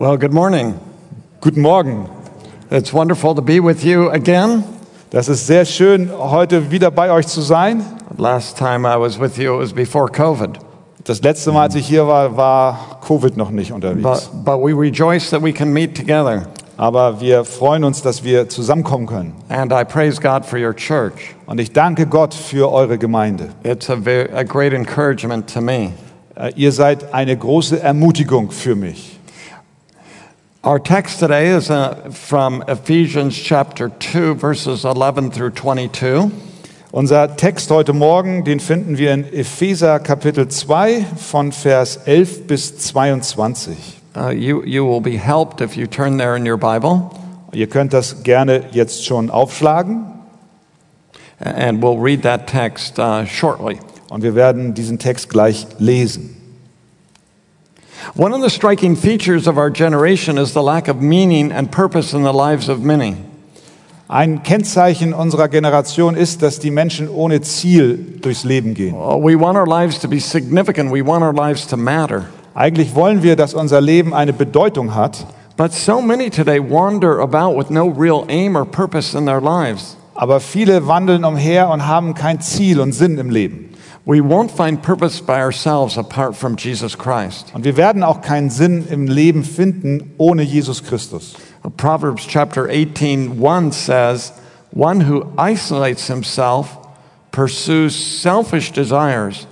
Well, good morning. Guten Morgen. It's wonderful to be with you again. Das ist sehr schön, heute wieder bei euch zu sein. Last time I was with you, it was before COVID. Das letzte Mal, als ich hier war, war Covid noch nicht unterwegs. But, but we rejoice that we can meet together. Aber wir freuen uns, dass wir zusammenkommen können. And I praise God for your church. Und ich danke Gott für eure Gemeinde. It's a, a great encouragement to me. Äh, Ihr seid eine große Ermutigung für mich. Our text today is uh, from Ephesians chapter 2, verses 11 through 22. Unser Text heute Morgen, den finden wir in Epheser Kapitel 2 von Vers 11 bis 22. Uh, you, you will be helped if you turn there in your Bible, Ihr könnt das gerne jetzt schon aufschlagen and we'll read that text uh, shortly. und wir werden diesen Text gleich lesen. One of the striking features of our generation is the lack of meaning and purpose in the lives of many. Ein Kennzeichen unserer Generation ist, dass die Menschen ohne Ziel durchs Leben gehen. Uh, We want our lives to be significant, we want our lives to matter. Eigentlich wollen wir, dass unser Leben eine Bedeutung hat, But so many today wander about with no real aim or purpose in their lives. aber viele wandeln umher und haben kein Ziel und Sinn im Leben. We won't find purpose by ourselves apart from Jesus Christ. Und wir werden auch keinen Sinn im Leben finden ohne Jesus Christus. Proverbs chapter 18, 1 says, One who isolates himself pursues selfish desires.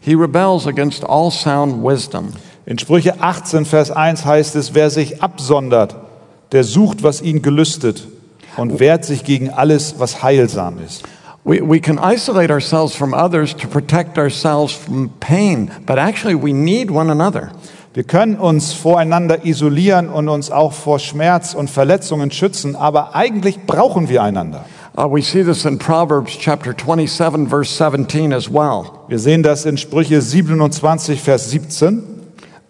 He rebels against all sound wisdom. In Sprüche 18, Vers 1 heißt es, wer sich absondert, der sucht, was ihn gelüstet und wehrt sich gegen alles, was heilsam ist. We, we can isolate ourselves from others to protect ourselves from pain, but actually we need one another. Wir können uns voreinander isolieren und uns auch vor Schmerz und Verletzungen schützen, aber eigentlich brauchen wir einander. Uh, we see this in Proverbs chapter 27, verse 17 as well. Wir sehen das in Sprüche 27, Vers 17.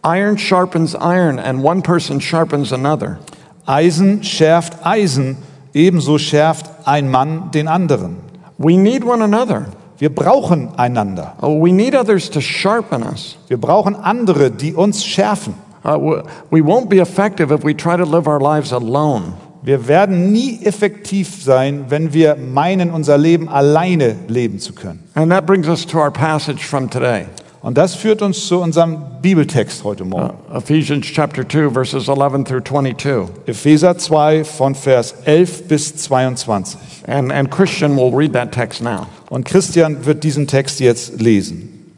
Iron sharpens iron, and one person sharpens another. Eisen schärft Eisen, ebenso schärft ein Mann den anderen. We need one another. Wir brauchen einander. Oh, we need others to sharpen us. Wir brauchen andere, die uns schärfen. Uh, we won't be effective if we try to live our lives alone. Wir werden nie effektiv sein, wenn wir meinen, unser Leben alleine leben zu können. And that brings us to our passage from today Und das führt uns zu unserem Bibeltext heute Morgen. Ephesians chapter 2, verses 11 through 22. Epheser 2 von Vers 11 bis 22. And, and Christian will read that text now. Und Christian wird diesen Text jetzt lesen.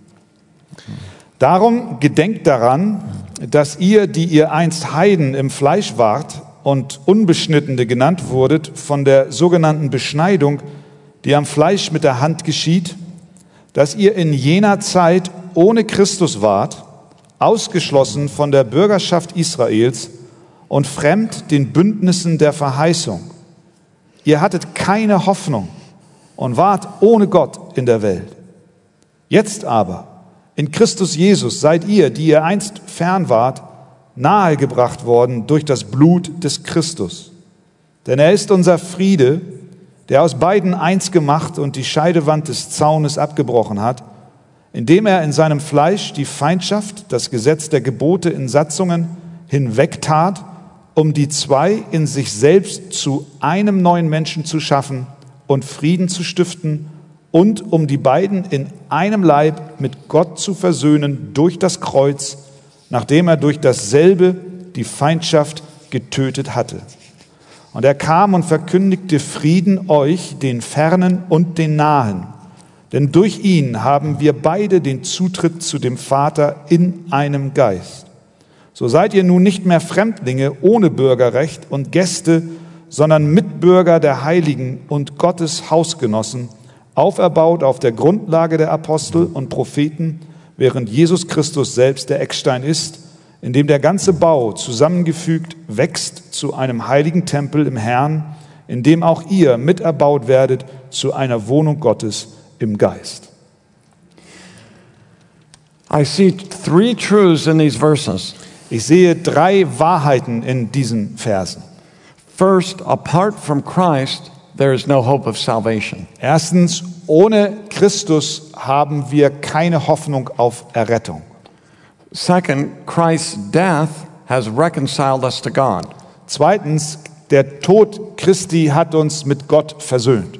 Darum gedenkt daran, dass ihr, die ihr einst Heiden im Fleisch wart und Unbeschnittene genannt wurdet, von der sogenannten Beschneidung, die am Fleisch mit der Hand geschieht, dass ihr in jener Zeit ohne Christus wart, ausgeschlossen von der Bürgerschaft Israels und fremd den Bündnissen der Verheißung. Ihr hattet keine Hoffnung und wart ohne Gott in der Welt. Jetzt aber, in Christus Jesus, seid ihr, die ihr einst fern wart, nahegebracht worden durch das Blut des Christus. Denn er ist unser Friede, der aus beiden eins gemacht und die Scheidewand des Zaunes abgebrochen hat, indem er in seinem Fleisch die Feindschaft, das Gesetz der Gebote in Satzungen hinwegtat, um die zwei in sich selbst zu einem neuen Menschen zu schaffen und Frieden zu stiften und um die beiden in einem Leib mit Gott zu versöhnen durch das Kreuz, nachdem er durch dasselbe die Feindschaft getötet hatte. Und er kam und verkündigte Frieden euch, den Fernen und den Nahen. Denn durch ihn haben wir beide den Zutritt zu dem Vater in einem Geist. So seid ihr nun nicht mehr Fremdlinge ohne Bürgerrecht und Gäste, sondern Mitbürger der Heiligen und Gottes Hausgenossen, auferbaut auf der Grundlage der Apostel und Propheten, während Jesus Christus selbst der Eckstein ist, in dem der ganze Bau zusammengefügt wächst zu einem heiligen Tempel im Herrn, in dem auch ihr miterbaut werdet zu einer Wohnung Gottes im Geist. I see three truths in these verses. Ich sehe drei Wahrheiten in diesen Versen. First, apart from Christ, there is no hope of salvation. Erstens, ohne Christus haben wir keine Hoffnung auf Errettung. Second, Christ's death has reconciled us to God. Zweitens, der Tod Christi hat uns mit Gott versöhnt.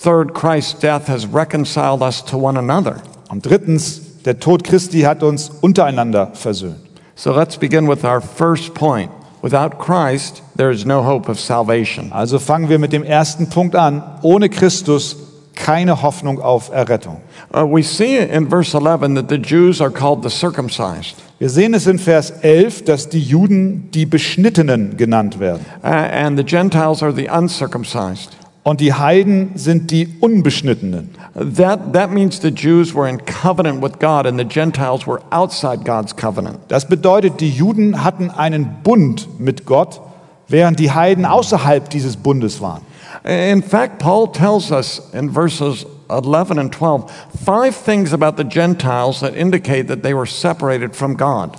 Third, Christ's death has reconciled us to one another. Und drittens, der Tod Christi hat uns untereinander versöhnt. So let's begin with our first point. Without Christ, there is no hope of salvation. Also fangen wir mit dem ersten Punkt an. Ohne Christus keine Hoffnung auf Errettung. Uh, we see in verse 11 that the Jews are called the circumcised, Wir sehen es in Vers 11, dass die Juden die Beschnittenen genannt werden. uh, and the Gentiles are the uncircumcised. Und die Heiden sind die Unbeschnittenen. That, that means the Jews were in covenant with God and the Gentiles were outside God's covenant. Das bedeutet, die Juden hatten einen Bund mit Gott, während die Heiden außerhalb dieses Bundes waren. In fact, Paul tells us in verses 11 and 12 five things about the Gentiles that indicate that they were separated from God.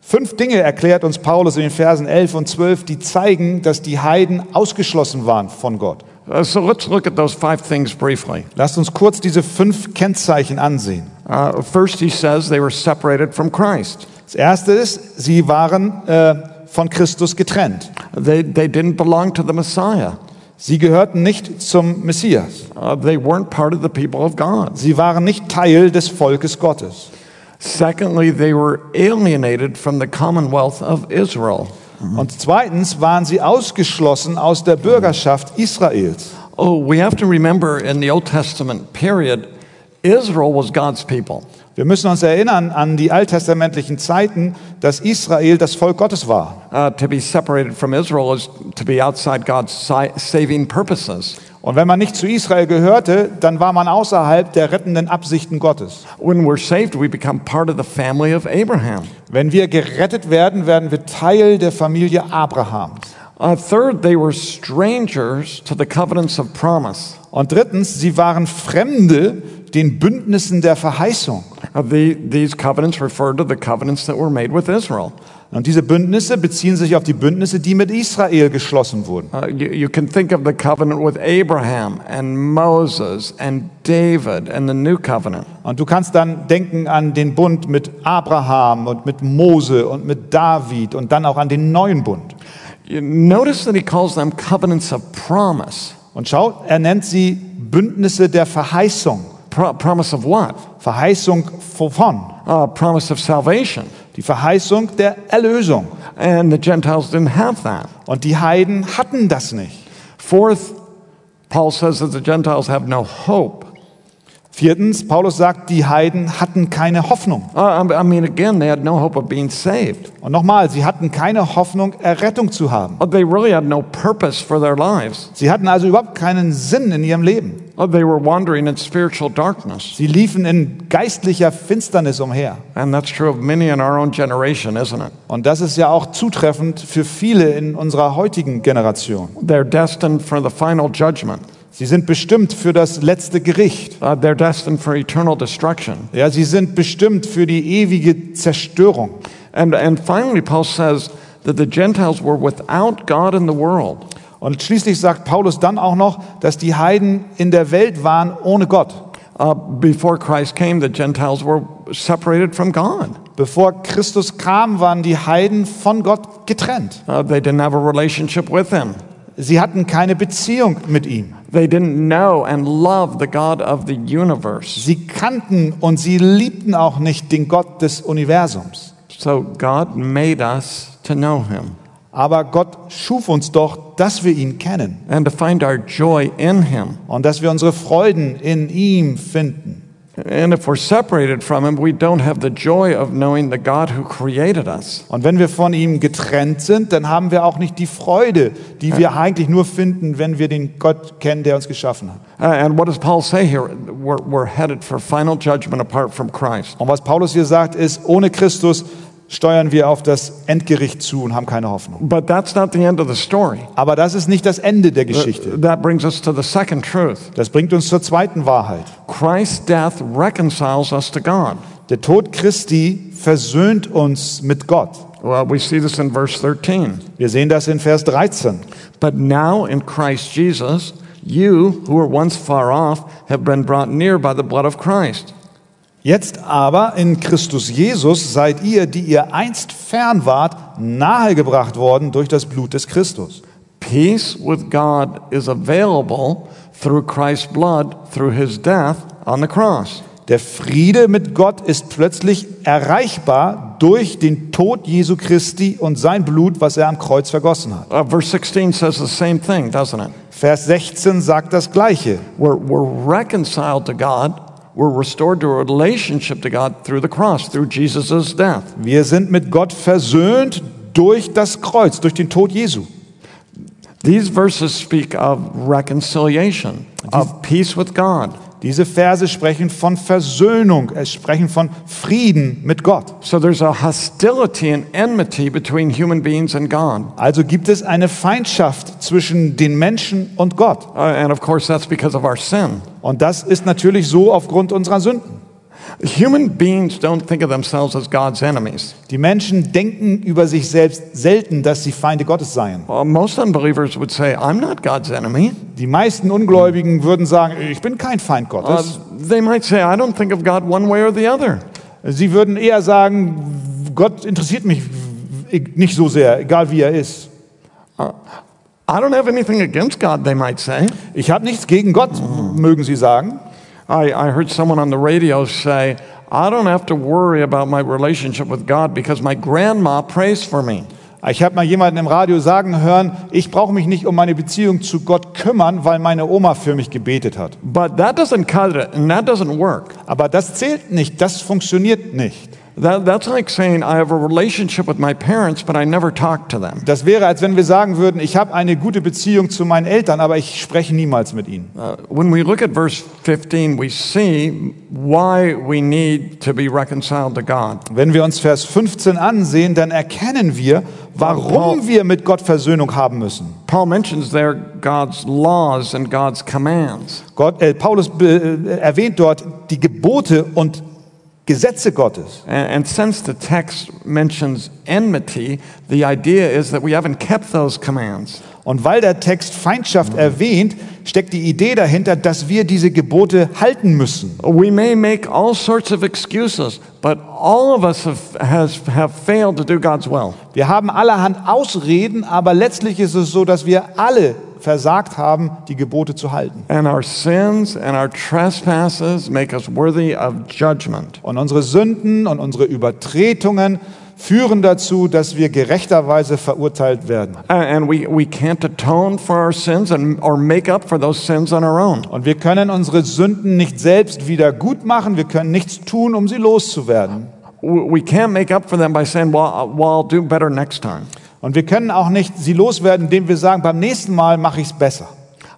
Fünf Dinge erklärt uns Paulus in den Versen 11 und 12, die zeigen, dass die Heiden ausgeschlossen waren von Gott. Uh, so let's look at those five things briefly. Lasst uns kurz diese fünf Kennzeichen ansehen. Uh, first, he says they were separated from Christ. Das erste ist, sie waren äh, von Christus getrennt. They, they didn't belong to the Messiah. Sie gehörten nicht zum Messias. Uh, they weren't part of the people of God. Sie waren nicht Teil des Volkes Gottes. Secondly, they were alienated from the commonwealth of Israel. Und zweitens waren sie ausgeschlossen aus der Bürgerschaft Israels. Oh, we have to remember in the Old Testament period, Israel was God's people. Wir müssen uns erinnern an die alttestamentlichen Zeiten, dass Israel das Volk Gottes war. Uh, to be separated from Israel is to be outside God's saving purposes. Und wenn man nicht zu Israel gehörte, dann war man außerhalb der rettenden Absichten Gottes. When we're saved, we become part of the family of Abraham. Wenn wir gerettet werden, werden wir Teil der Familie Abrahams. Uh, third, they were strangers to the covenants of promise. Und drittens, sie waren Fremde den Bündnissen der Verheißung. Uh, the, these covenants refer to the covenants that were made with Israel. Und diese Bündnisse beziehen sich auf die Bündnisse, die mit Israel geschlossen wurden. Uh, you, you can think of the covenant with Abraham and Moses and David and the new covenant. Und du kannst dann denken an den Bund mit Abraham und mit Mose und mit David und dann auch an den neuen Bund. You notice that he calls them covenants of promise. Und schau, er nennt sie Bündnisse der Verheißung. Pro- promise of what? Verheißung wovon? Uh, promise of salvation. Die Verheißung der Erlösung. And the Gentiles didn't have that. Und die Heiden hatten das nicht. Fourth, Paul says that the Gentiles have no hope. Viertens, Paulus sagt, die Heiden hatten keine Hoffnung. Uh, I mean, again, they had no hope of being saved. Und nochmal, sie hatten keine Hoffnung, Errettung zu haben. Uh, They really had no purpose for their lives. Sie hatten also überhaupt keinen Sinn in ihrem Leben. Uh, They were wandering in spiritual darkness. Sie liefen in geistlicher Finsternis umher. And that's true of many in our own generation, isn't it? Und das ist ja auch zutreffend für viele in unserer heutigen Generation. They're destined for the final judgment. Sie sind bestimmt für das letzte Gericht. Uh, they're destined for eternal destruction. Ja, sie sind bestimmt für die ewige Zerstörung. And, and finally, Paul says that the Gentiles were without God in the world. Und schließlich sagt Paulus dann auch noch, dass die Heiden in der Welt waren ohne Gott. Uh, before Christ came, the Gentiles were separated from God. Bevor Christus kam, waren die Heiden von Gott getrennt. Uh, they didn't have a relationship with Him. Sie hatten keine Beziehung mit ihm. They didn't know and love the God of the universe. Sie kannten und sie liebten auch nicht den Gott des Universums. So God made us to know Him Aber Gott schuf uns doch, dass wir ihn kennen and to find our joy in Him. und dass wir unsere Freuden in ihm finden. And if we're separated from Him, we don't have the joy of knowing the God who created us. Und wenn wir von ihm getrennt sind, dann haben wir auch nicht die Freude, die wir eigentlich nur finden, wenn wir den Gott kennen, der uns geschaffen hat. Uh, and what does Paul say here? We're, we're headed for final judgment apart from Christ. Und was Paulus hier sagt, ist, ohne Christus steuern wir auf das Endgericht zu und haben keine Hoffnung. But that's not the end of the story. Aber das ist nicht das Ende der Geschichte. That brings us to the second truth. Das bringt uns zur zweiten Wahrheit. Christ's death reconciles us to God. Der Tod Christi versöhnt uns mit Gott. Well, we see this in verse 13. Wir sehen das in Vers 13. But now in Christ Jesus, you who were once far off have been brought near by the blood of Christ. Jetzt aber in Christus Jesus seid ihr, die ihr einst fern wart, nahegebracht worden durch das Blut des Christus. Peace with God is available through Christ's blood, through his death on the cross. Der Friede mit Gott ist plötzlich erreichbar durch den Tod Jesu Christi und sein Blut, was er am Kreuz vergossen hat. Uh, verse 16 says the same thing, doesn't it? Vers 16 sagt das Gleiche. We're, we're reconciled to God. We're restored to a relationship to God through the cross, through Jesus' death. Wir sind mit Gott versöhnt durch das Kreuz, durch den Tod Jesu. These verses speak of reconciliation, of peace with God. Diese Verse sprechen von Versöhnung, es sprechen von Frieden mit Gott. So there's a hostility and enmity between human beings and God. Also gibt es eine Feindschaft zwischen den Menschen und Gott. Uh, and of course, that's because of our sin. Und das ist natürlich so aufgrund unserer Sünden. Human beings don't think of themselves as God's enemies. Die Menschen denken über sich selbst selten, dass sie Feinde Gottes seien. Uh, most unbelievers would say, I'm not God's enemy. Die meisten Ungläubigen würden sagen, ich bin kein Feind Uh, Gottes. they might say, I don't think of God one way or the other. Sie würden eher sagen, Gott interessiert mich nicht so sehr, egal wie er ist. I don't have anything against God, they might say. Ich habe nichts gegen Gott, mögen sie sagen. I, I heard someone on the radio say, I don't have to worry about my relationship with God because my grandma prays for me. Ich habe mal jemanden im Radio sagen hören, ich brauche mich nicht um meine Beziehung zu Gott kümmern, weil meine Oma für mich gebetet hat. But that doesn't cut it, and that doesn't work. Aber das zählt nicht, das funktioniert nicht. That, that's like saying, I have a relationship with my parents, but I never talk to them. Das wäre, als wenn wir sagen würden, ich habe eine gute Beziehung zu meinen Eltern, aber ich spreche niemals mit ihnen. Uh, when we look at verse 15, we see why we need to be reconciled to God. Wenn wir uns Vers 15 ansehen, dann erkennen wir, warum wir mit Gott Versöhnung haben müssen. Paul mentions there God's laws and God's commands. Gott, äh, Paulus äh, erwähnt dort die Gebote und Gesetze Gottes. And, and since the text mentions enmity, the idea is that we haven't kept those commands. Und weil der Text Feindschaft erwähnt, steckt die Idee dahinter, dass wir diese Gebote halten müssen. We may make all sorts of excuses, but all of us have, has, have failed to do God's will. Wir haben allerhand Ausreden, aber letztlich ist es so, dass wir alle versagt haben, die Gebote zu halten. And our sins and our trespasses make us worthy of judgment. Und unsere Sünden und unsere Übertretungen führen dazu, dass wir gerechterweise verurteilt werden. And we, we can't atone for our sins and, or make up for those sins on our own. Und wir können unsere Sünden nicht selbst wieder gut machen, wir können nichts tun, um sie loszuwerden. We we can't make up for them by saying, well, uh, well, I'll do better next time. Und wir können auch nicht sie loswerden, indem wir sagen, beim nächsten Mal mache ich es besser.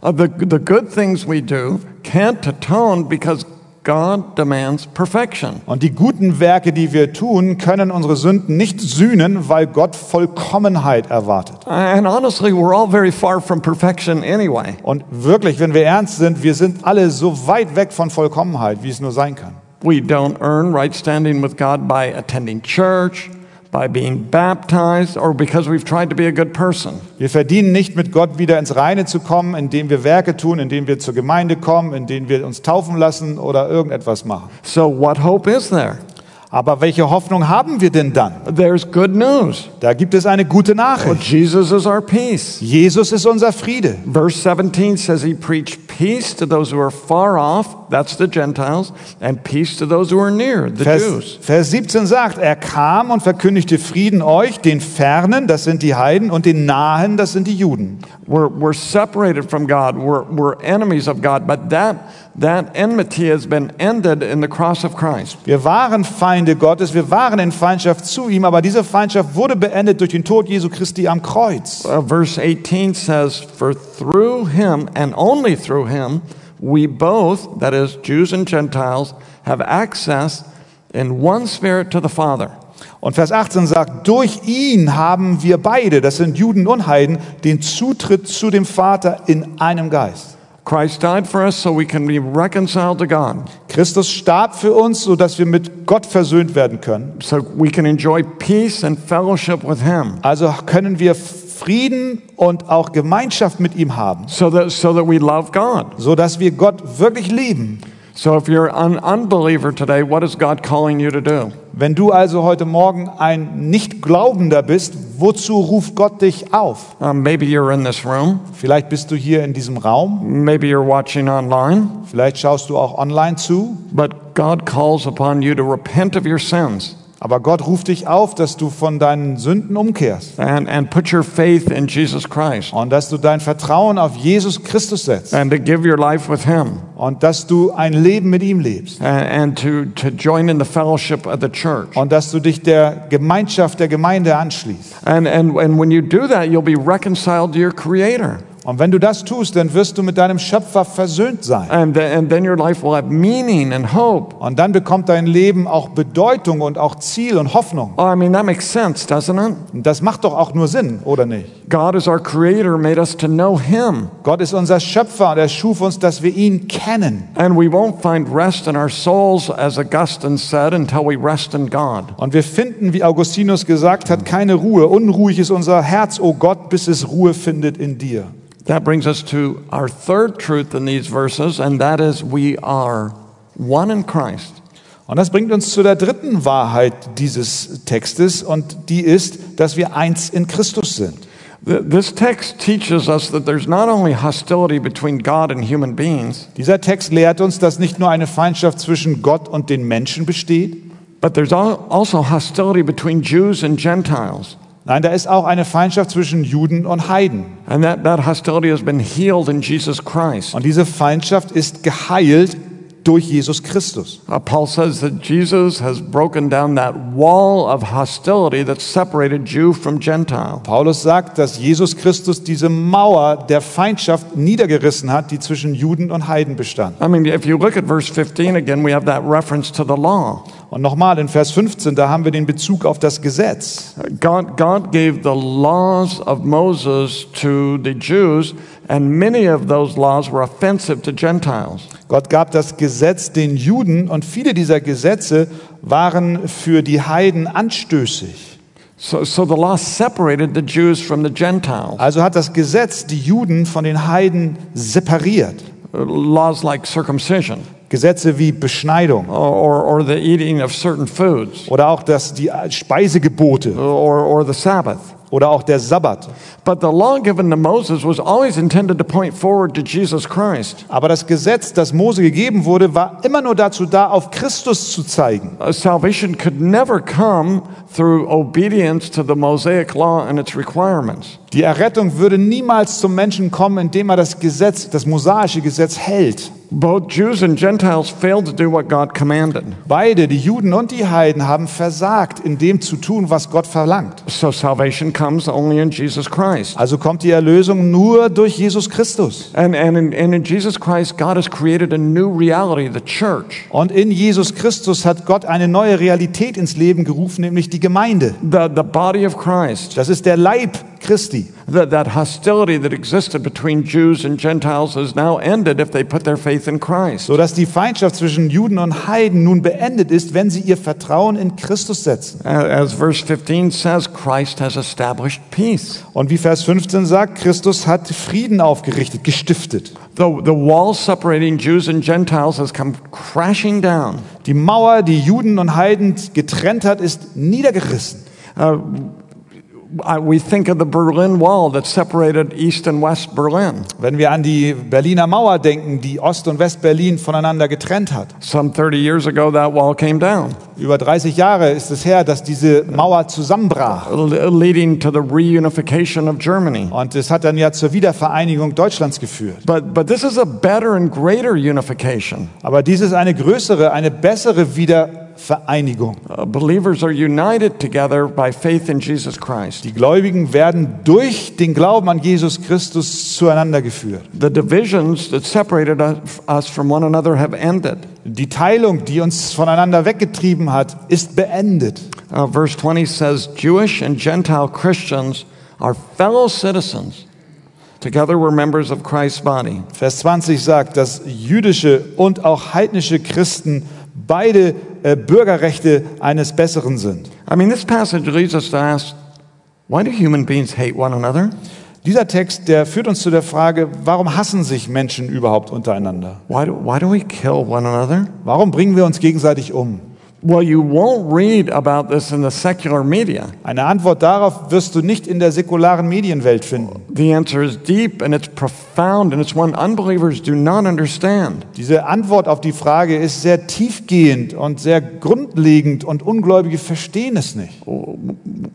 Uh, the, the good things we do can't atone because God demands perfection. Und die guten Werke, die wir tun, können unsere Sünden nicht sühnen, weil Gott Vollkommenheit erwartet. And honestly, we're all very far from perfection anyway. Und wirklich, wenn wir ernst sind, wir sind alle so weit weg von Vollkommenheit, wie es nur sein kann. We don't earn right standing with God by attending church, by being baptized, or because we've tried to be a good person. Wir verdienen nicht mit Gott wieder ins Reine zu kommen, indem wir Werke tun, indem wir zur Gemeinde kommen, indem wir uns taufen lassen oder irgendetwas machen. So, what hope is there? Aber welche Hoffnung haben wir denn dann? There's good news. Da gibt es eine gute Nachricht. Jesus is our peace. Jesus ist unser Friede. Verse 17 says he preached peace to those who are far off, that's the Gentiles, and peace to those who are near, the Vers, Jews. Vers 17 sagt, er kam und verkündigte Frieden euch, den Fernen, das sind die Heiden, und den Nahen, das sind die Juden. We're, we're separated from God. We're, we're enemies of God. But that, that enmity has been ended in the cross of Christ. Wir waren Feinde Gottes, wir waren in Feindschaft zu ihm, aber diese Feindschaft wurde beendet durch den Tod Jesu Christi am Kreuz. Uh, verse 18 says, For through him and only through him, we both, that is, Jews and Gentiles, have access in one spirit to the Father. Und Vers 18 sagt, durch ihn haben wir beide, das sind Juden und Heiden, den Zutritt zu dem Vater in einem Geist. Christ died for us so we can be reconciled to God, Christus starb für uns, sodass wir mit Gott versöhnt werden können. so we can enjoy peace and fellowship with him, Also können wir Frieden und auch Gemeinschaft mit ihm haben, so that, so that we love God. sodass wir Gott wirklich lieben. So if you're an unbeliever today, what is God calling you to do? Wenn du also heute Morgen ein Nichtglaubender bist, wozu ruft Gott dich auf? Um, maybe you're in this room. Vielleicht bist du hier in diesem Raum, Maybe you're watching online. vielleicht schaust du auch online zu, But God calls upon you to repent of your sins aber Gott ruft dich auf, dass du von deinen Sünden umkehrst and, and put your faith in Jesus Christ und dass du dein Vertrauen auf Jesus Christus setzt and to give your life with Him und dass du ein Leben mit ihm lebst and, and to, to join in the fellowship of the church. und dass du dich der Gemeinschaft der Gemeinde anschließt. And, and, and when you do that, you'll be reconciled to your Creator. Und wenn du das tust, dann wirst du mit deinem Schöpfer versöhnt sein. And, th- and then your life will have meaning and hope. Und dann bekommt dein Leben auch Bedeutung und auch Ziel und Hoffnung. Oh, I mean, that makes sense, doesn't it? Und das macht doch auch nur Sinn, oder nicht? God is our Creator, made us to know Him. Gott ist unser Schöpfer und er schuf uns, dass wir ihn kennen. And we won't find rest in our souls, as Augustine said, until we rest in God. Und wir finden, wie Augustinus gesagt hat, keine Ruhe. Unruhig ist unser Herz, o Gott, bis es Ruhe findet in dir. That brings us to our third truth in these verses, and that is we are one in Christ. Und das bringt uns zu der dritten Wahrheit dieses Textes und die ist, dass wir eins in Christus sind. Th- This text teaches us that there's not only hostility between God and human beings, Dieser Text lehrt uns, dass nicht nur eine Feindschaft zwischen Gott und den Menschen besteht, but there's al- also hostility between Jews and Gentiles. Nein, da ist auch eine Feindschaft zwischen Juden und Heiden. And that, that hostility has been healed in Jesus Christ. Und diese Feindschaft ist geheilt durch Jesus Christus. Uh, Paul says that Jesus has broken down that wall of hostility that separated Jew from Gentile. Paulus sagt, dass Jesus Christus diese Mauer der Feindschaft niedergerissen hat, die zwischen Juden und Heiden bestand. I mean, if you look at verse 15 again, we have that reference to the law. Und nochmal in Vers 15, da haben wir den Bezug auf das Gesetz. God, God gave the laws of Moses to the Jews, and many of those laws were offensive to Gentiles. Gott gab das Gesetz den Juden und viele dieser Gesetze waren für die Heiden anstößig. So, so the law separated the Jews from the Gentiles. Also hat das Gesetz die Juden von den Heiden separiert. Laws like circumcision Gesetze wie Beschneidung or, or, the eating of certain foods oder auch das, die Speisegebote or, or the Sabbath. oder auch der Sabbat. But the law given to Moses was always intended to point forward to Jesus Christ. Aber das Gesetz, das Mose gegeben wurde, war immer nur dazu da, auf Christus zu zeigen. Salvation could never come through obedience to the Mosaic law and its requirements. Die Errettung würde niemals zum Menschen kommen, indem er das Gesetz, das mosaische Gesetz hält. Both Jews and Gentiles failed to do what God commanded. Beide, die Juden und die Heiden, haben versagt, in dem zu tun, was Gott verlangt. So salvation comes only in Jesus Christ. Also kommt die Erlösung nur durch Jesus Christus. And, and, in, and in Jesus Christ, God has created a new reality, the church. Und in Jesus Christus hat Gott eine neue Realität ins Leben gerufen, nämlich die Gemeinde. The, the body of Christ. Das ist der Leib Christi. That, that hostility that existed between Jews and Gentiles is now ended if they put their faith in Christ. sodass die Feindschaft zwischen Juden und Heiden nun beendet ist, wenn sie ihr Vertrauen in Christus setzen. As verse 15 says, Christ has established peace. Und wie Vers 15 sagt, Christus hat Frieden aufgerichtet, gestiftet. The, the wall separating Jews and Gentiles has come crashing down. Die Mauer, die Juden und Heiden getrennt hat, ist niedergerissen. Uh, we think of the Berlin Wall that separated East and West Berlin. Wenn wir an die Berliner Mauer denken, die Ost- und West-Berlin voneinander getrennt hat. Some 30 years ago, that wall came down, Über 30 Jahre ist es her, dass diese Mauer zusammenbrach. le- leading to the reunification of Germany. Und es hat dann ja zur Wiedervereinigung Deutschlands geführt. But, but this is a better and greater unification. Aber dies ist eine größere, eine bessere Wiedervereinigung. Uh, believers are united together by faith in Jesus Christ. Die Gläubigen werden durch den Glauben an Jesus Christus zueinander geführt. The divisions that separated us- from one another have ended. Die Teilung, die uns voneinander weggetrieben hat, ist beendet. Uh, verse 20 says Jewish and Gentile Christians are fellow citizens. Together we're members of Christ's body. Vers 20 sagt, dass jüdische und auch heidnische Christen beide Bürgerrechte eines Besseren sind. I mean, this passage leads us to ask why do human beings hate one another? Dieser Text, der führt uns zu der Frage, warum hassen sich Menschen überhaupt untereinander? Why do, why do we kill one another? Warum bringen wir uns gegenseitig um? Well, you won't read about this in the secular media. Eine Antwort darauf wirst du nicht in der säkularen Medienwelt finden. The answer is deep and it's profound and it's one unbelievers do not understand. Diese Antwort auf die Frage ist sehr tiefgehend und sehr grundlegend und Ungläubige verstehen es nicht.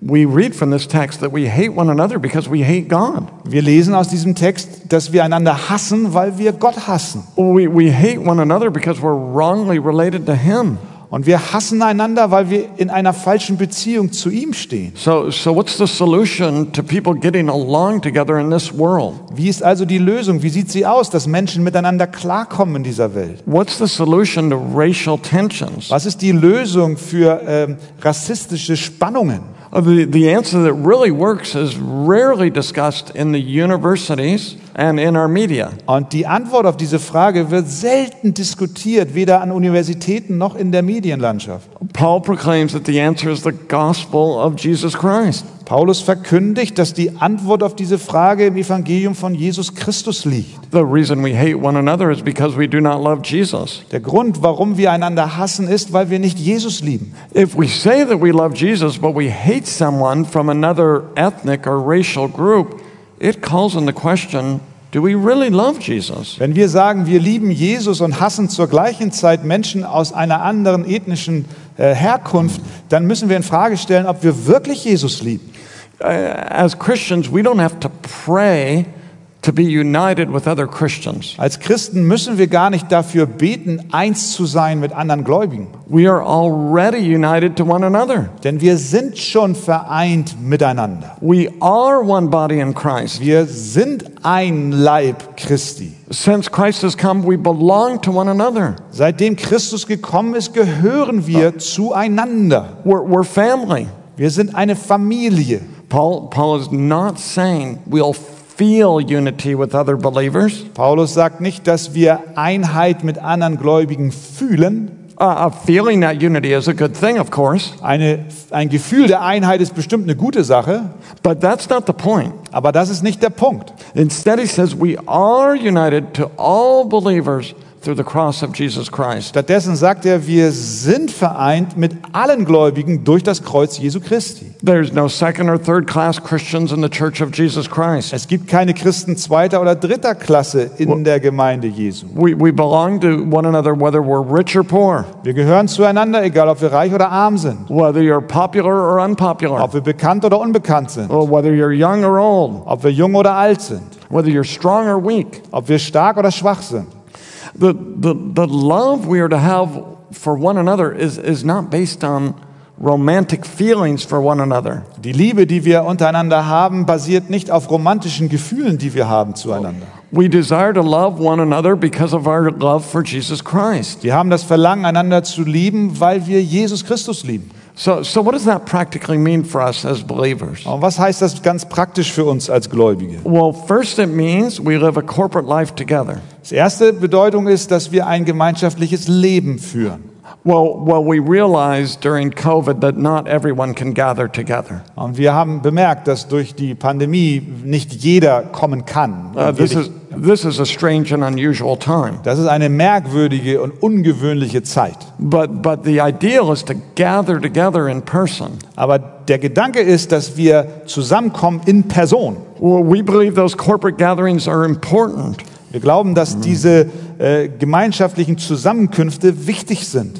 We read from this text that we hate one another because we hate God. Wir lesen aus diesem Text, dass wir einander hassen, weil wir Gott hassen. We, we hate one another because we're wrongly related to Him. Und wir hassen einander, weil wir in einer falschen Beziehung zu ihm stehen. So, so what's the solution to people getting along together in this world? Wie ist also die Lösung? Wie sieht sie aus, dass Menschen miteinander klarkommen in dieser Welt? What's the solution to racial tensions? Was ist die Lösung für ähm, rassistische Spannungen? Uh, The, the answer that really works is rarely discussed in the universities and in our media. Und die Antwort auf diese Frage wird selten diskutiert, weder an Universitäten noch in der Medienlandschaft. Paul proclaims that the answer is the gospel of Jesus Christ. Paulus verkündigt, dass die Antwort auf diese Frage im Evangelium von Jesus Christus liegt. The reason we hate one another is because we do not love Jesus. Der Grund, warum wir einander hassen, ist, weil wir nicht Jesus lieben. If we say that we love Jesus, but we hate someone from another ethnic or racial group, it calls into question do we really love Jesus? Wenn wir sagen, wir lieben Jesus und hassen zur gleichen Zeit Menschen aus einer anderen ethnischen äh, Herkunft, dann müssen wir in Frage stellen, ob wir wirklich Jesus lieben. Uh, as Christians, we don't have to pray to be united with other Christians. Als Christen müssen wir gar nicht dafür beten, eins zu sein mit anderen Gläubigen. We are already united to one another. Denn wir sind schon vereint miteinander. We are one body in Christ. Wir sind ein Leib Christi. Since Christ has come, we belong to one another. Seitdem Christus gekommen ist, gehören wir zueinander. We're, we're family. Wir sind eine Familie. Paul, Paul is not saying we'll feel unity with other believers. Paulus sagt nicht, dass wir Einheit mit anderen Gläubigen fühlen. Uh, feeling that unity is a good thing, of course, Eine, ein Gefühl der Einheit ist bestimmt eine gute Sache, but that's not the point. aber das ist nicht der Punkt. Instead, he says we are united to all believers through the cross of Jesus Christ. Stattdessen sagt er, wir sind vereint mit allen Gläubigen durch das Kreuz Jesu Christi. There's no second or third class Christians in the church of Jesus Christ. Es gibt keine Christen zweiter oder dritter Klasse in der Gemeinde Jesu. We, we belong to one another whether we're rich or poor, Wir gehören zueinander, egal ob wir reich oder arm sind, whether you're popular or unpopular, ob wir bekannt oder unbekannt sind, or whether you're young or old, ob wir jung oder alt sind, whether you're strong or weak. ob wir stark oder schwach sind. The, the, the love we are to have for one another is, is not based on romantic feelings for one another. Die Liebe, die wir untereinander haben, basiert nicht auf romantischen Gefühlen, die wir haben zueinander. We desire to love one another because of our love for Jesus Christ. Wir haben das Verlangen, einander zu lieben, weil wir Jesus Christus lieben. So, so what does that practically mean for us as believers? Und was heißt das ganz praktisch für uns als Gläubige? Well, first it means we live a corporate life together. Das erste Bedeutung ist, dass wir ein gemeinschaftliches Leben führen. Well, well, we realized during COVID that not everyone can gather together. Und wir haben bemerkt, dass durch die Pandemie nicht jeder kommen kann. Uh, this, is, this is a strange and unusual time. Das ist eine merkwürdige und ungewöhnliche Zeit. But, but the ideal is to gather together in person. Aber der Gedanke ist, dass wir zusammenkommen in Person. Well, we believe those corporate gatherings are important. Wir glauben, dass diese äh, gemeinschaftlichen Zusammenkünfte wichtig sind.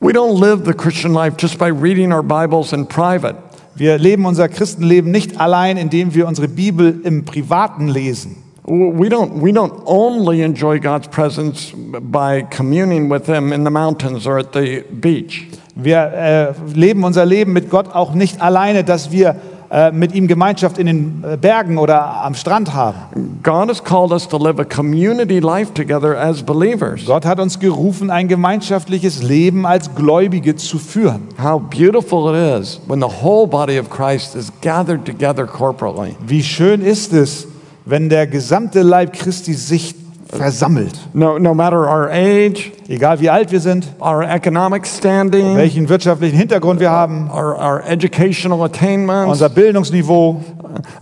We don't live the Christian life just by reading our Bibles in private. Wir leben unser Christenleben nicht allein, indem wir unsere Bibel im Privaten lesen. We don't, we don't only enjoy God's presence by communing with Him in the mountains or at the beach. Wir äh, leben unser Leben mit Gott auch nicht alleine, dass wir äh, mit ihm Gemeinschaft in den äh, Bergen oder am Strand haben. God has called us to live a community life together as believers. Gott hat uns gerufen, ein gemeinschaftliches Leben als Gläubige zu führen. How beautiful it is when the whole body of Christ is gathered together corporately. Wie schön ist es, wenn der gesamte Leib Christi sich versammelt. No, no matter our age, Egal wie alt wir sind, our economic standing, welchen wirtschaftlichen Hintergrund wir haben, our, our educational attainments, unser Bildungsniveau,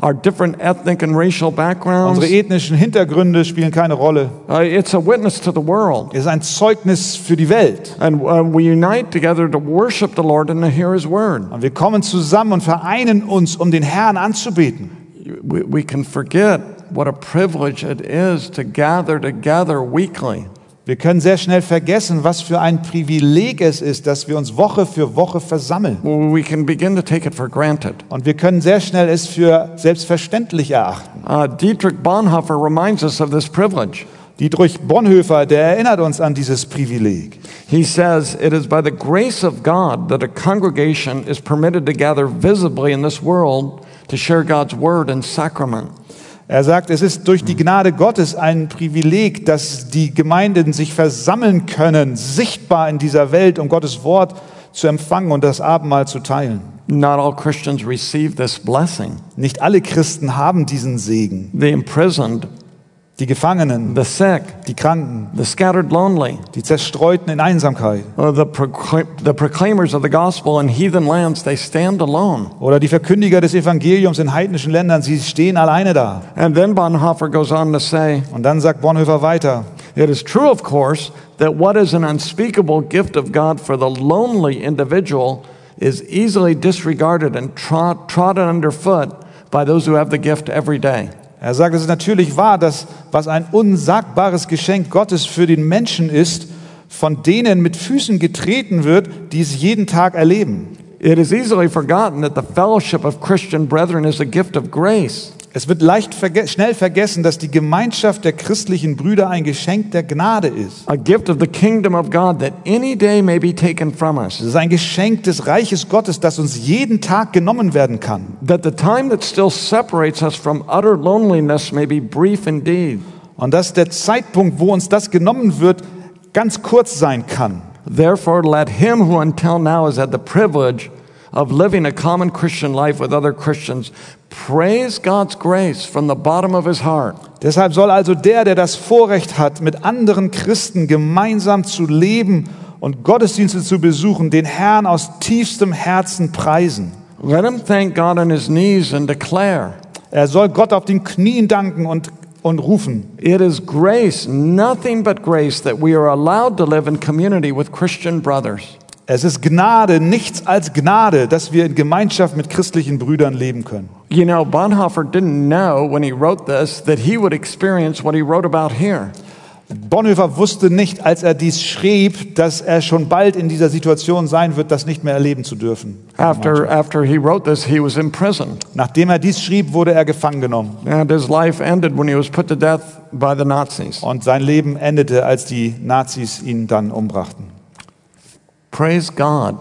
our different ethnic and racial backgrounds. Unsere ethnischen Hintergründe spielen keine Rolle. Uh, it's a witness to the world. Es ist ein Zeugnis für die Welt. And uh, we unite together to worship the Lord and to hear His word. Und wir kommen zusammen und vereinen uns, um den Herrn anzubeten. We, we can forget what a privilege it is to gather together weekly. Wir können sehr schnell vergessen, was für ein Privileg es ist, dass wir uns Woche für Woche versammeln. We can begin to take it for granted. Und wir können sehr schnell es für selbstverständlich erachten. Uh, Dietrich Bonhoeffer reminds us of this privilege. Dietrich Bonhoeffer, der erinnert uns an dieses Privileg. He says, It is by the grace of God that a congregation is permitted to gather visibly in this world to share God's word and sacrament. Er sagt, es ist durch die Gnade Gottes ein Privileg, dass die Gemeinden sich versammeln können, sichtbar in dieser Welt, um Gottes Wort zu empfangen und das Abendmahl zu teilen. Not all Christians receive this blessing. Nicht alle Christen haben diesen Segen. The imprisoned, Die Gefangenen, the sick, die Kranken, the scattered lonely, die Zerstreuten in Einsamkeit the, procl- the proclaimers of the gospel in heathen lands, they stand alone. oder die Verkündiger des Evangeliums in heidnischen Ländern, sie stehen alleine da. And then Bonhoeffer goes on to say, Und dann sagt Bonhoeffer weiter, It is true, of course, that what is an unspeakable gift of God for the lonely individual is easily disregarded and trod, trodden underfoot by those who have the gift every day. Er sagt, es ist natürlich wahr, dass was ein unsagbares Geschenk Gottes für den Menschen ist, von denen mit Füßen getreten wird, die es jeden Tag erleben. It is easily forgotten that the fellowship of Christian brethren is a gift of grace. Es wird leicht verge schnell vergessen, dass die Gemeinschaft der christlichen Brüder ein Geschenk der Gnade ist. A gift of the kingdom of God that any day may be taken from us. Es ist ein Geschenk des Reiches Gottes, das uns jeden Tag genommen werden kann. That the time that still separates us from utter loneliness may be brief indeed. Und dass der Zeitpunkt, wo uns das genommen wird, ganz kurz sein kann. Therefore, let him who until now has had the privilege of living a common Christian life with other Christians praise God's grace from the bottom of his heart. Deshalb soll also der, der das Vorrecht hat, mit anderen Christen gemeinsam zu leben und Gottesdienste zu besuchen, den Herrn aus tiefstem Herzen preisen. Let him thank God on his knees and declare, Er soll Gott auf den Knien danken und, und rufen. It is grace, nothing but grace, that we are allowed to live in community with Christian brothers. Es ist Gnade, nichts als Gnade, dass wir in Gemeinschaft mit christlichen Brüdern leben können. You know, Bonhoeffer didn't know when he wrote this that he would experience what he wrote about here. Bonhoeffer wusste nicht, als er dies schrieb, dass er schon bald in dieser Situation sein wird, das nicht mehr erleben zu dürfen. After, after he wrote this, he was imprisoned. Nachdem er dies schrieb, wurde er gefangen genommen. And his life ended when he was put to death by the Nazis. Und sein Leben endete, als die Nazis ihn dann umbrachten. Praise God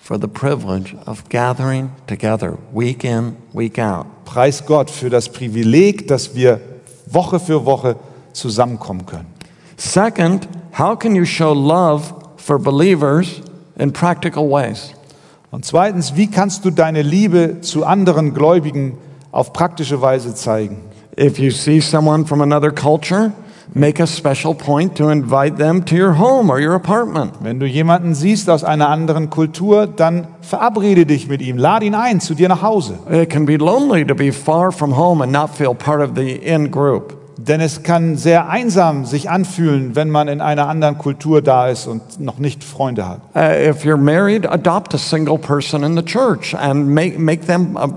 for the privilege of gathering together week in, week out. Preis Gott für das Privileg, dass wir Woche für Woche zusammenkommen können. Second, how can you show love for believers in practical ways? Und zweitens, wie kannst du deine Liebe zu anderen Gläubigen auf praktische Weise zeigen? If you see someone from another culture, make a special point to invite them to your home or your apartment. Wenn du jemanden siehst aus einer anderen Kultur, dann verabrede dich mit ihm, lad ihn ein zu dir nach Hause. It can be lonely to be far from home and not feel part of the in group. Denn es kann sehr einsam sich anfühlen, wenn man in einer anderen Kultur da ist und noch nicht Freunde hat. Uh, if you're married, adopt a single person in the church and make, make them a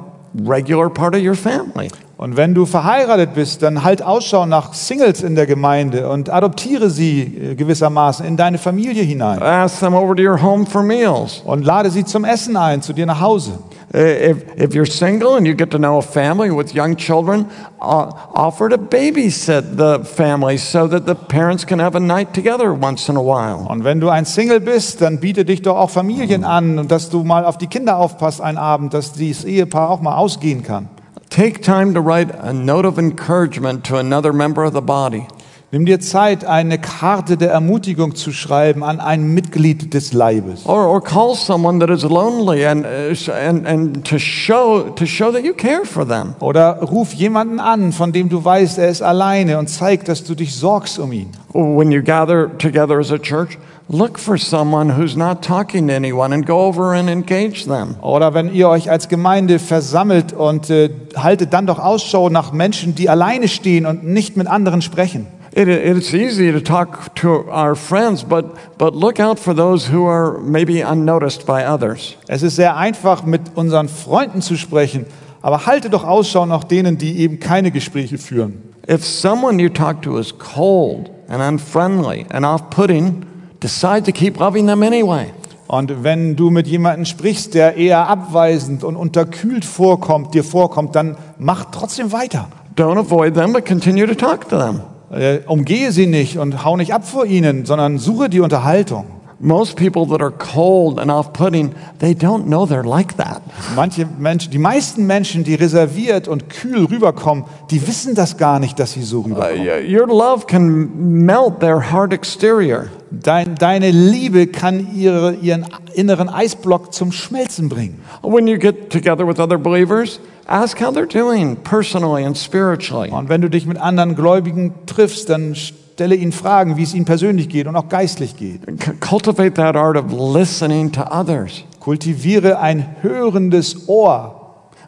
regular part of your family. Und wenn du verheiratet bist, dann halt Ausschau nach Singles in der Gemeinde und adoptiere sie äh, gewissermaßen in deine Familie hinein. Ask them over to your home for meals. Und lade sie zum Essen ein, zu dir nach Hause. Uh, If, if you're single and you get to know a family with young children, uh, offer to babysit the family so that the parents can have a night together once in a while. Und wenn du ein Single bist, dann biete dich doch auch Familien an dass du mal auf die Kinder aufpasst einen Abend, dass dieses Ehepaar auch mal ausgehen kann. Take time to write a note of encouragement to another member of the body. Nimm dir Zeit, eine Karte der Ermutigung zu schreiben an ein Mitglied des Leibes. Or, or call someone that is lonely and, uh, and, and to, show, to show that you care for them. Oder ruf jemanden an, von dem du weißt, er ist alleine und zeig, dass du dich sorgst um ihn. When you gather together as a church, look for someone who's not talking to anyone and go over and engage them. Oder wenn ihr euch als Gemeinde versammelt und äh, haltet dann doch Ausschau nach Menschen, die alleine stehen und nicht mit anderen sprechen. It, it's easy to talk to our friends, but, but look out for those who are maybe unnoticed by others. Es ist sehr einfach, mit unseren Freunden zu sprechen, aber halte doch Ausschau nach denen, die eben keine Gespräche führen. If someone you talk to is cold and unfriendly and off putting, decide to keep loving them anyway. Und wenn du mit jemandem sprichst, der eher abweisend und unterkühlt vorkommt, dir vorkommt, dann mach trotzdem weiter. Don't avoid them, but continue to talk to them. Äh, umgehe sie nicht und hau nicht ab vor ihnen, sondern suche die Unterhaltung. Most people that are cold and off putting, they don't know they're like that. Manche Menschen, die meisten Menschen, die reserviert und kühl rüberkommen, die wissen das gar nicht, dass sie so Uh, rüberkommen. y- your love can melt their hard exterior. Dein, deine Liebe kann ihre, ihren inneren Eisblock zum Schmelzen bringen. When you get together with other believers, ask how they're doing personally and spiritually. Und wenn du dich mit anderen Gläubigen triffst, dann stelle ihnen Fragen, wie es ihnen persönlich geht und auch geistlich geht. Cultivate that art of listening to others. Kultiviere ein hörendes Ohr.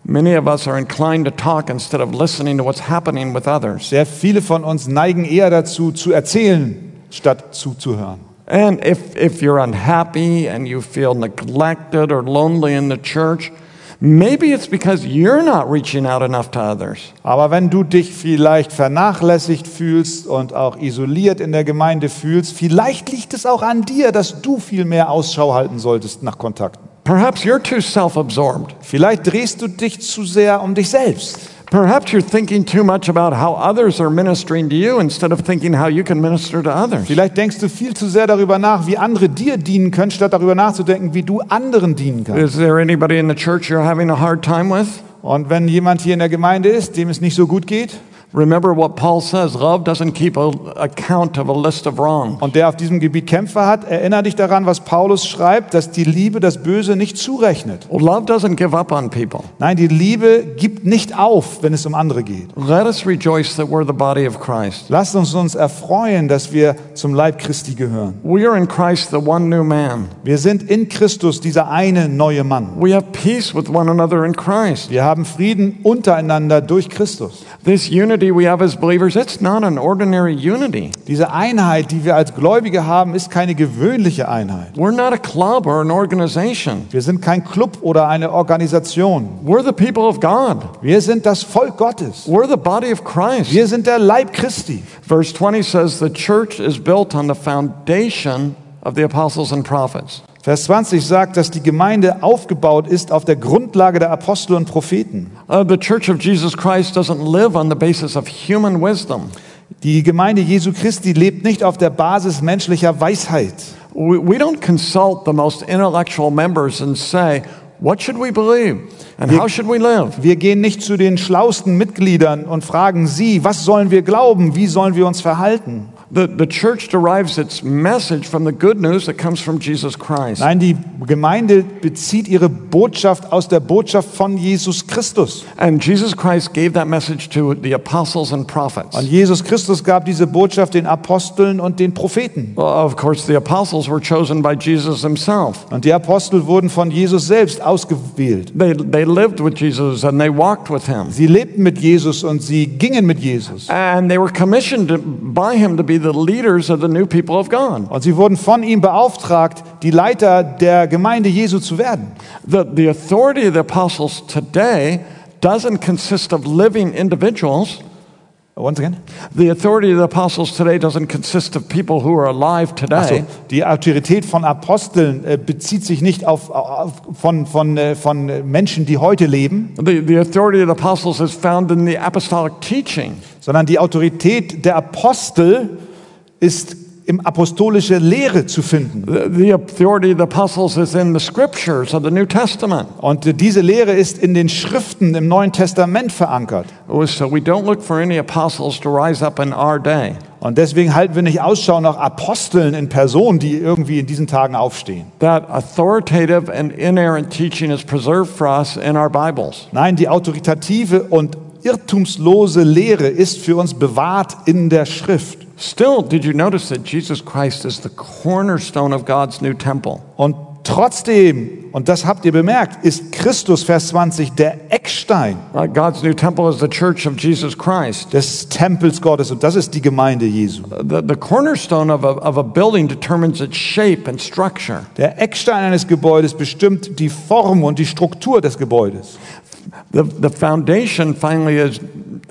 Many of us are inclined to talk instead of listening to what's happening with others. Sehr viele von uns neigen eher dazu, zu erzählen, statt zuzuhören. And if, if you're unhappy and you feel neglected or lonely in the church, maybe it's because you're not reaching out enough to others. Aber wenn du dich vielleicht vernachlässigt fühlst und auch isoliert in der Gemeinde fühlst, vielleicht liegt es auch an dir, dass du viel mehr Ausschau halten solltest nach Kontakten. Perhaps you're too self absorbed. Vielleicht drehst du dich zu sehr um dich selbst. Perhaps you're thinking too much about how others are ministering to you instead of thinking how you can minister to others. Vielleicht denkst du viel zu sehr darüber nach, wie andere dir dienen können, statt darüber nachzudenken, wie du anderen dienen kannst. Is there anybody in the church you're having a hard time with? Und wenn jemand hier in der Gemeinde ist, dem es nicht so gut geht Remember what Paul says love doesn't keep a account of a list of wrongs. und der auf diesem Gebiet Kämpfe hat, erinnere dich daran, was Paulus schreibt, dass die Liebe das Böse nicht zurechnet. Love doesn't give up on people. Nein, die Liebe gibt nicht auf, wenn es um andere geht. Let us rejoice that we're the body of Christ. Lasst uns uns erfreuen, dass wir zum Leib Christi gehören. We are in Christ, the one new man. Wir sind in Christus dieser eine neue Mann. We have peace with one another in Christ. Wir haben Frieden untereinander durch Christus. This unity we have as believers, it's not an ordinary unity. Diese Einheit, die wir als Gläubige haben, ist keine gewöhnliche Einheit. We're not a club or an organization. Wir sind kein Club oder eine Organisation. We're the people of God. Wir sind das Volk Gottes. We're the body of Christ. Wir sind der Leib Christi. Verse 20 says the church is built on the foundation of the apostles and prophets. Vers 20 sagt, dass die Gemeinde aufgebaut ist auf der Grundlage der Apostel und Propheten. Uh, the church of Jesus Christ doesn't live on the basis of human wisdom. Die Gemeinde Jesu Christi lebt nicht auf der Basis menschlicher Weisheit. We, we don't consult the most intellectual members and say, what should we believe and how should we live? Wir gehen nicht zu den schlausten Mitgliedern und fragen sie, was sollen wir glauben, wie sollen wir uns verhalten. The, the church derives its message from the good news that comes from Jesus Christ. Nein, die Gemeinde bezieht ihre Botschaft aus der Botschaft von Jesus Christus. And Jesus Christ gave that message to the apostles and prophets. Und Jesus Christus gab diese Botschaft den Aposteln und den Propheten. Well, of course, the apostles were chosen by Jesus himself. Und die Apostel wurden von Jesus selbst ausgewählt. They, they lived with Jesus and they walked with him. Sie lebten mit Jesus und sie gingen mit Jesus. And they were commissioned by him to be the leaders of the new people of God. Und sie wurden von ihm beauftragt, die Leiter der Gemeinde Jesu zu werden. The, the authority of the apostles today doesn't consist of living individuals. Once again. The authority of the apostles today doesn't consist of people who are alive today. die Autorität von Aposteln äh, bezieht sich nicht auf, auf von, von, äh, von Menschen, die heute leben, The, the authority of the apostles is found in the apostolic teaching. sondern die Autorität der Apostel ist im apostolische Lehre zu finden. The, authority of the apostles is in the scriptures of the New Testament. Und diese Lehre ist in den Schriften im Neuen Testament verankert. So we don't look for any apostles to rise up in our day. Und deswegen halten wir nicht Ausschau nach Aposteln in Person, die irgendwie in diesen Tagen aufstehen. That authoritative and inerrant teaching is preserved for us in our Bibles. Nein, die autoritative und irrtumslose Lehre ist für uns bewahrt in der Schrift. Still, did you notice that Jesus Christ is the cornerstone of God's new temple? Und trotzdem, und das habt ihr bemerkt, ist Christus, Vers 20, der Eckstein God's new temple is the church of Jesus Christ. des Tempels Gottes und das ist die Gemeinde Jesu. The, the cornerstone of a, of a building determines its shape and structure. Der Eckstein eines Gebäudes bestimmt die Form und die Struktur des Gebäudes. The, the foundation finally is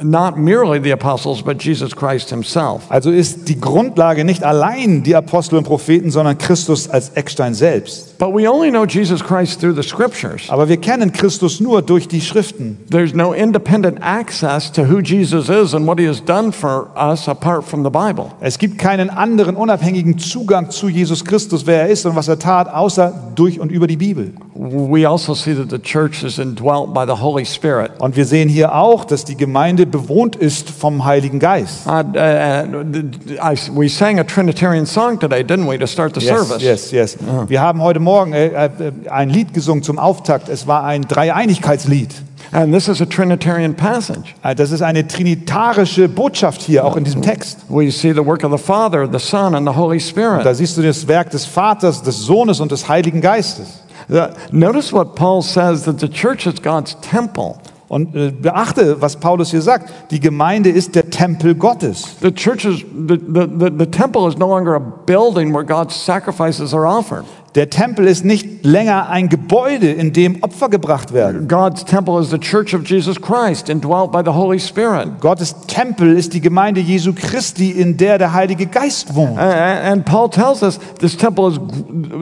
not merely the apostles, but Jesus Christ himself. Also ist die Grundlage nicht allein die Apostel und Propheten, sondern Christus als Eckstein selbst. But we only know Jesus Christ through the scriptures. Aber wir kennen Christus nur durch die Schriften. There's no independent access to who Jesus is and what he has done for us apart from the Bible. Es gibt keinen anderen unabhängigen Zugang zu Jesus Christus, wer er ist und was er tat, außer durch und über die Bibel. We also see that the church is indwelt by the Holy Spirit. Und wir sehen hier auch, dass die Gemeinde bewohnt ist vom Heiligen Geist. Uh, uh, I, we sang a Trinitarian song today, didn't we, to start the service? yes, yes. Wir haben heute Morgen äh, äh, ein Lied gesungen zum Auftakt. Es war ein Dreieinigkeitslied. And this is a Trinitarian passage. Äh, Das ist eine trinitarische Botschaft hier, auch in diesem Text. We see the work of the Father, the Son, and the Holy Spirit. Da siehst du das Werk des Vaters, des Sohnes und des Heiligen Geistes. The- notice what Paul says that the church is God's temple. Und äh, beachte, was Paulus hier sagt. Die Gemeinde ist der Tempel Gottes. The church is, the, the, the, the temple is no longer a building where God's sacrifices are offered. Der Tempel ist nicht länger ein Gebäude, in dem Opfer gebracht werden. God's temple is the church of Jesus Christ, indwelt by the Holy Spirit. Gottes Tempel ist die Gemeinde Jesu Christi, in der der Heilige Geist wohnt. And Paul tells us this temple is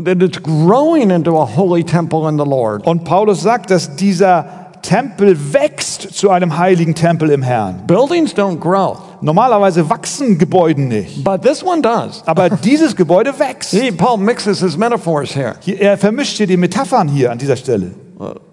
that it's growing into a holy temple in the Lord. Und Paulus sagt, dass dieser Tempel wächst zu einem heiligen Tempel im Herrn. Buildings don't grow, Normalerweise wachsen Gebäude nicht, but this one does. aber dieses Gebäude wächst. See, Paul mixes his metaphors here. Hier, er vermischt hier die Metaphern hier an dieser Stelle.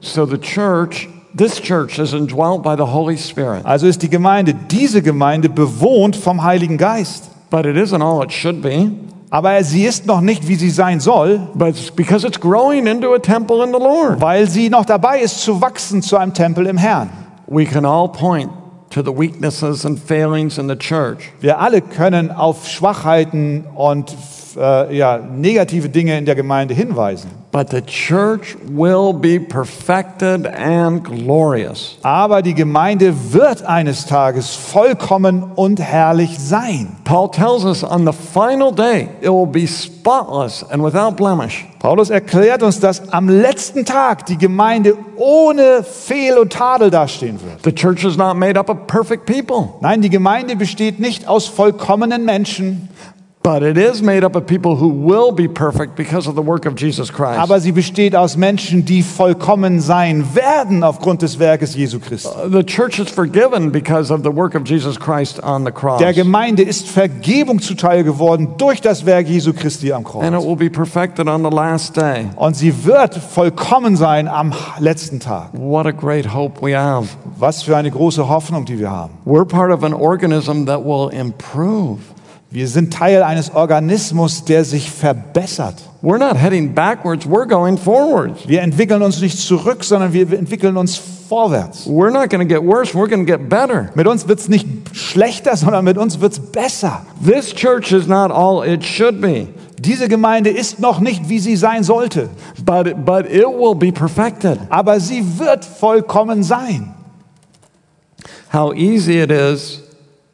So the church, this church is indwelt by the Holy Spirit, Also ist die Gemeinde, diese Gemeinde bewohnt vom Heiligen Geist. but it isn't all it should be. Aber sie ist noch nicht, wie sie sein soll, But it's because it's growing into a temple in the Lord. weil sie noch dabei ist zu wachsen zu einem Tempel im Herrn. We can all point to the weaknesses and failings in the church. Wir alle können auf Schwachheiten und äh, ja, negative Dinge in der Gemeinde hinweisen. But the church will be perfected and glorious. Aber die Gemeinde wird eines Tages vollkommen und herrlich sein. Paul tells us on the final day it will be spotless and without blemish. Paulus erklärt uns, dass am letzten Tag die Gemeinde ohne Fehl und Tadel dastehen wird. The church is not made up of perfect people, Nein, die Gemeinde besteht nicht aus vollkommenen Menschen, but it is made up of people who will be perfect because of the work of Jesus Christ. aber sie besteht aus Menschen, die vollkommen sein werden aufgrund des Werkes Jesu Christi. The church is forgiven because of the work of Jesus Christ on the cross. Der Gemeinde ist Vergebung zuteil geworden durch das Werk Jesu Christi am Kreuz. And it will be perfected on the last day. Und sie wird vollkommen sein am letzten Tag. What a great hope we have. Was für eine große Hoffnung, die wir haben. We're part of an organism that will improve. Wir sind Teil eines Organismus, der sich verbessert. We're not heading backwards, we're going forwards. Wir entwickeln uns nicht zurück, sondern wir entwickeln uns vorwärts. We're not going to get worse, we're going to get better. Mit uns wird es nicht schlechter, sondern mit uns wird es besser. This church is not all it should be, Diese Gemeinde ist noch nicht, wie sie sein sollte, but it, but it will be perfected. aber sie wird vollkommen sein. How easy it is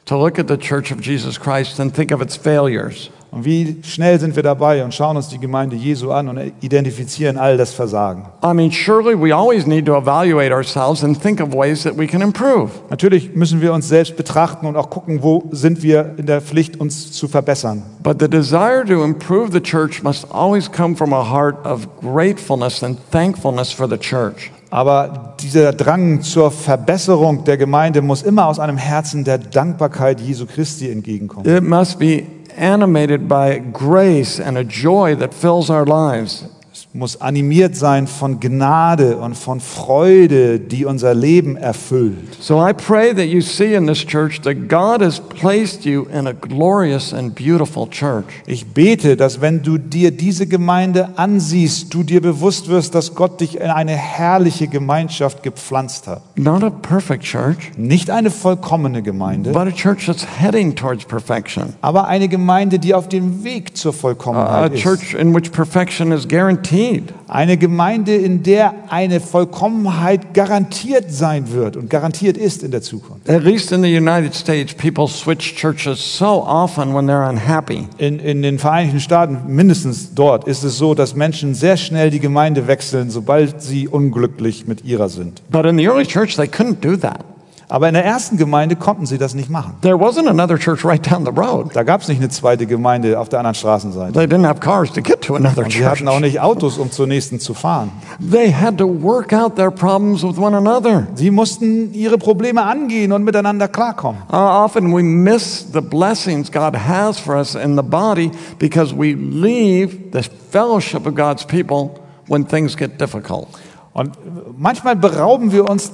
to look at the church of Jesus Christ and think of its failures. Und wie schnell sind wir dabei und schauen uns die Gemeinde Jesu an und identifizieren all das Versagen. I mean, surely we always need to evaluate ourselves and think of ways that we can improve. Natürlich müssen wir uns selbst betrachten und auch gucken, wo sind wir in der Pflicht, uns zu verbessern. But the desire to improve the church must always come from a heart of gratefulness and thankfulness for the church. Aber dieser Drang zur Verbesserung der Gemeinde muss immer aus einem Herzen der Dankbarkeit Jesu Christi entgegenkommen. It must be animated by grace and a joy that fills our lives. Muss animiert sein von Gnade und von Freude, die unser Leben erfüllt. So I pray that you see in this church that God has placed you in a glorious and beautiful church. Ich bete, dass wenn du dir diese Gemeinde ansiehst, du dir bewusst wirst, dass Gott dich in eine herrliche Gemeinschaft gepflanzt hat. Not a perfect church, Nicht eine vollkommene Gemeinde, but a church that's heading towards perfection. aber eine Gemeinde, die auf dem Weg zur A Vollkommenheit ist. church in which perfection is guaranteed. Eine Gemeinde, in der eine Vollkommenheit garantiert sein wird und garantiert ist in der Zukunft. At least in the United States, people switch churches so often when they're unhappy. In, in den Vereinigten Staaten, mindestens dort, ist es so, dass Menschen sehr schnell die Gemeinde wechseln, sobald sie unglücklich mit ihrer sind. But in the early church, they couldn't do that. Aber in der ersten Gemeinde konnten sie das nicht machen. There wasn't another church right down the road. Da gab es nicht eine zweite Gemeinde auf der anderen Straßenseite. They didn't have cars to get to another Und sie church. hatten auch nicht Autos, um zur nächsten zu fahren. They had to work out their problems with one another. Sie mussten ihre Probleme angehen und miteinander klarkommen. Uh, often we miss the blessings God has for us in the body because we leave the fellowship of God's people when things get difficult. Und manchmal berauben wir uns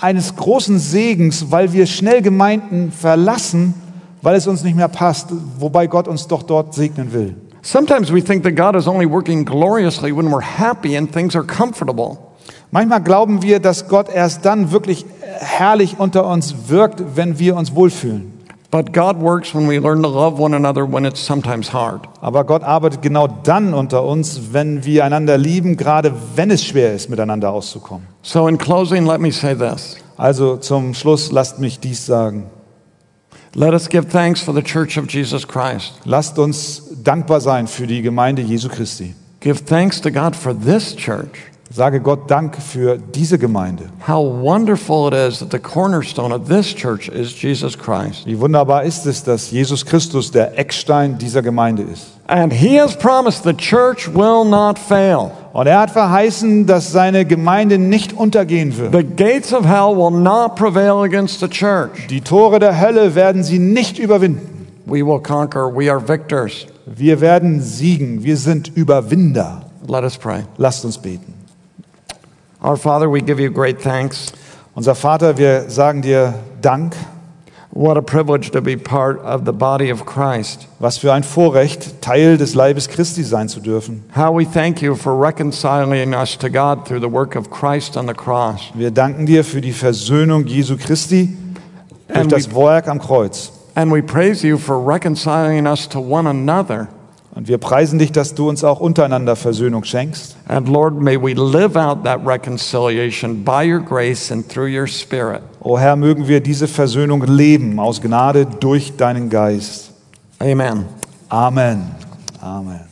eines großen Segens, weil wir schnell Gemeinden verlassen, weil es uns nicht mehr passt, wobei Gott uns doch dort segnen will. Sometimes we think that God is only working gloriously when we're happy and things are comfortable. Manchmal glauben wir, dass Gott erst dann wirklich herrlich unter uns wirkt, wenn wir uns wohlfühlen. But God works when we learn to love one another when it's sometimes hard. Aber Gott arbeitet genau dann unter uns, wenn wir einander lieben, gerade wenn es schwer ist, miteinander auszukommen. So, in closing, let me say this Also zum Schluss lasst mich dies sagen. Let us give thanks for the church of Jesus Christ. Lasst uns dankbar sein für die Gemeinde Jesu Christi. Give thanks to God for this church. Sage Gott Dank für diese Gemeinde. How wonderful it is that the cornerstone of this church is Jesus Christ. Wie wunderbar ist es, dass Jesus Christus der Eckstein dieser Gemeinde ist. And He has promised the church will not fail. Und er hat verheißen, dass seine Gemeinde nicht untergehen wird. The gates of hell will not prevail against the church. Die Tore der Hölle werden sie nicht überwinden. We will conquer. We are victors. Wir werden siegen. Wir sind Überwinder. Let us pray. Lasst uns beten. Our Father, we give you great thanks. Unser Vater, wir sagen dir Dank. What a privilege to be part of the body of Christ. Was für ein Vorrecht, Teil des Leibes Christi sein zu dürfen. How we thank you for reconciling us to God through the work of Christ on the cross. Wir danken dir für die Versöhnung Jesu Christi durch And das we- Werk am Kreuz. And we praise you for reconciling us to one another. Und wir preisen dich, dass du uns auch untereinander Versöhnung schenkst. And Lord, may we live out that reconciliation by your grace and through your Spirit. O Herr, mögen wir diese Versöhnung leben aus Gnade durch deinen Geist. Amen. Amen. Amen.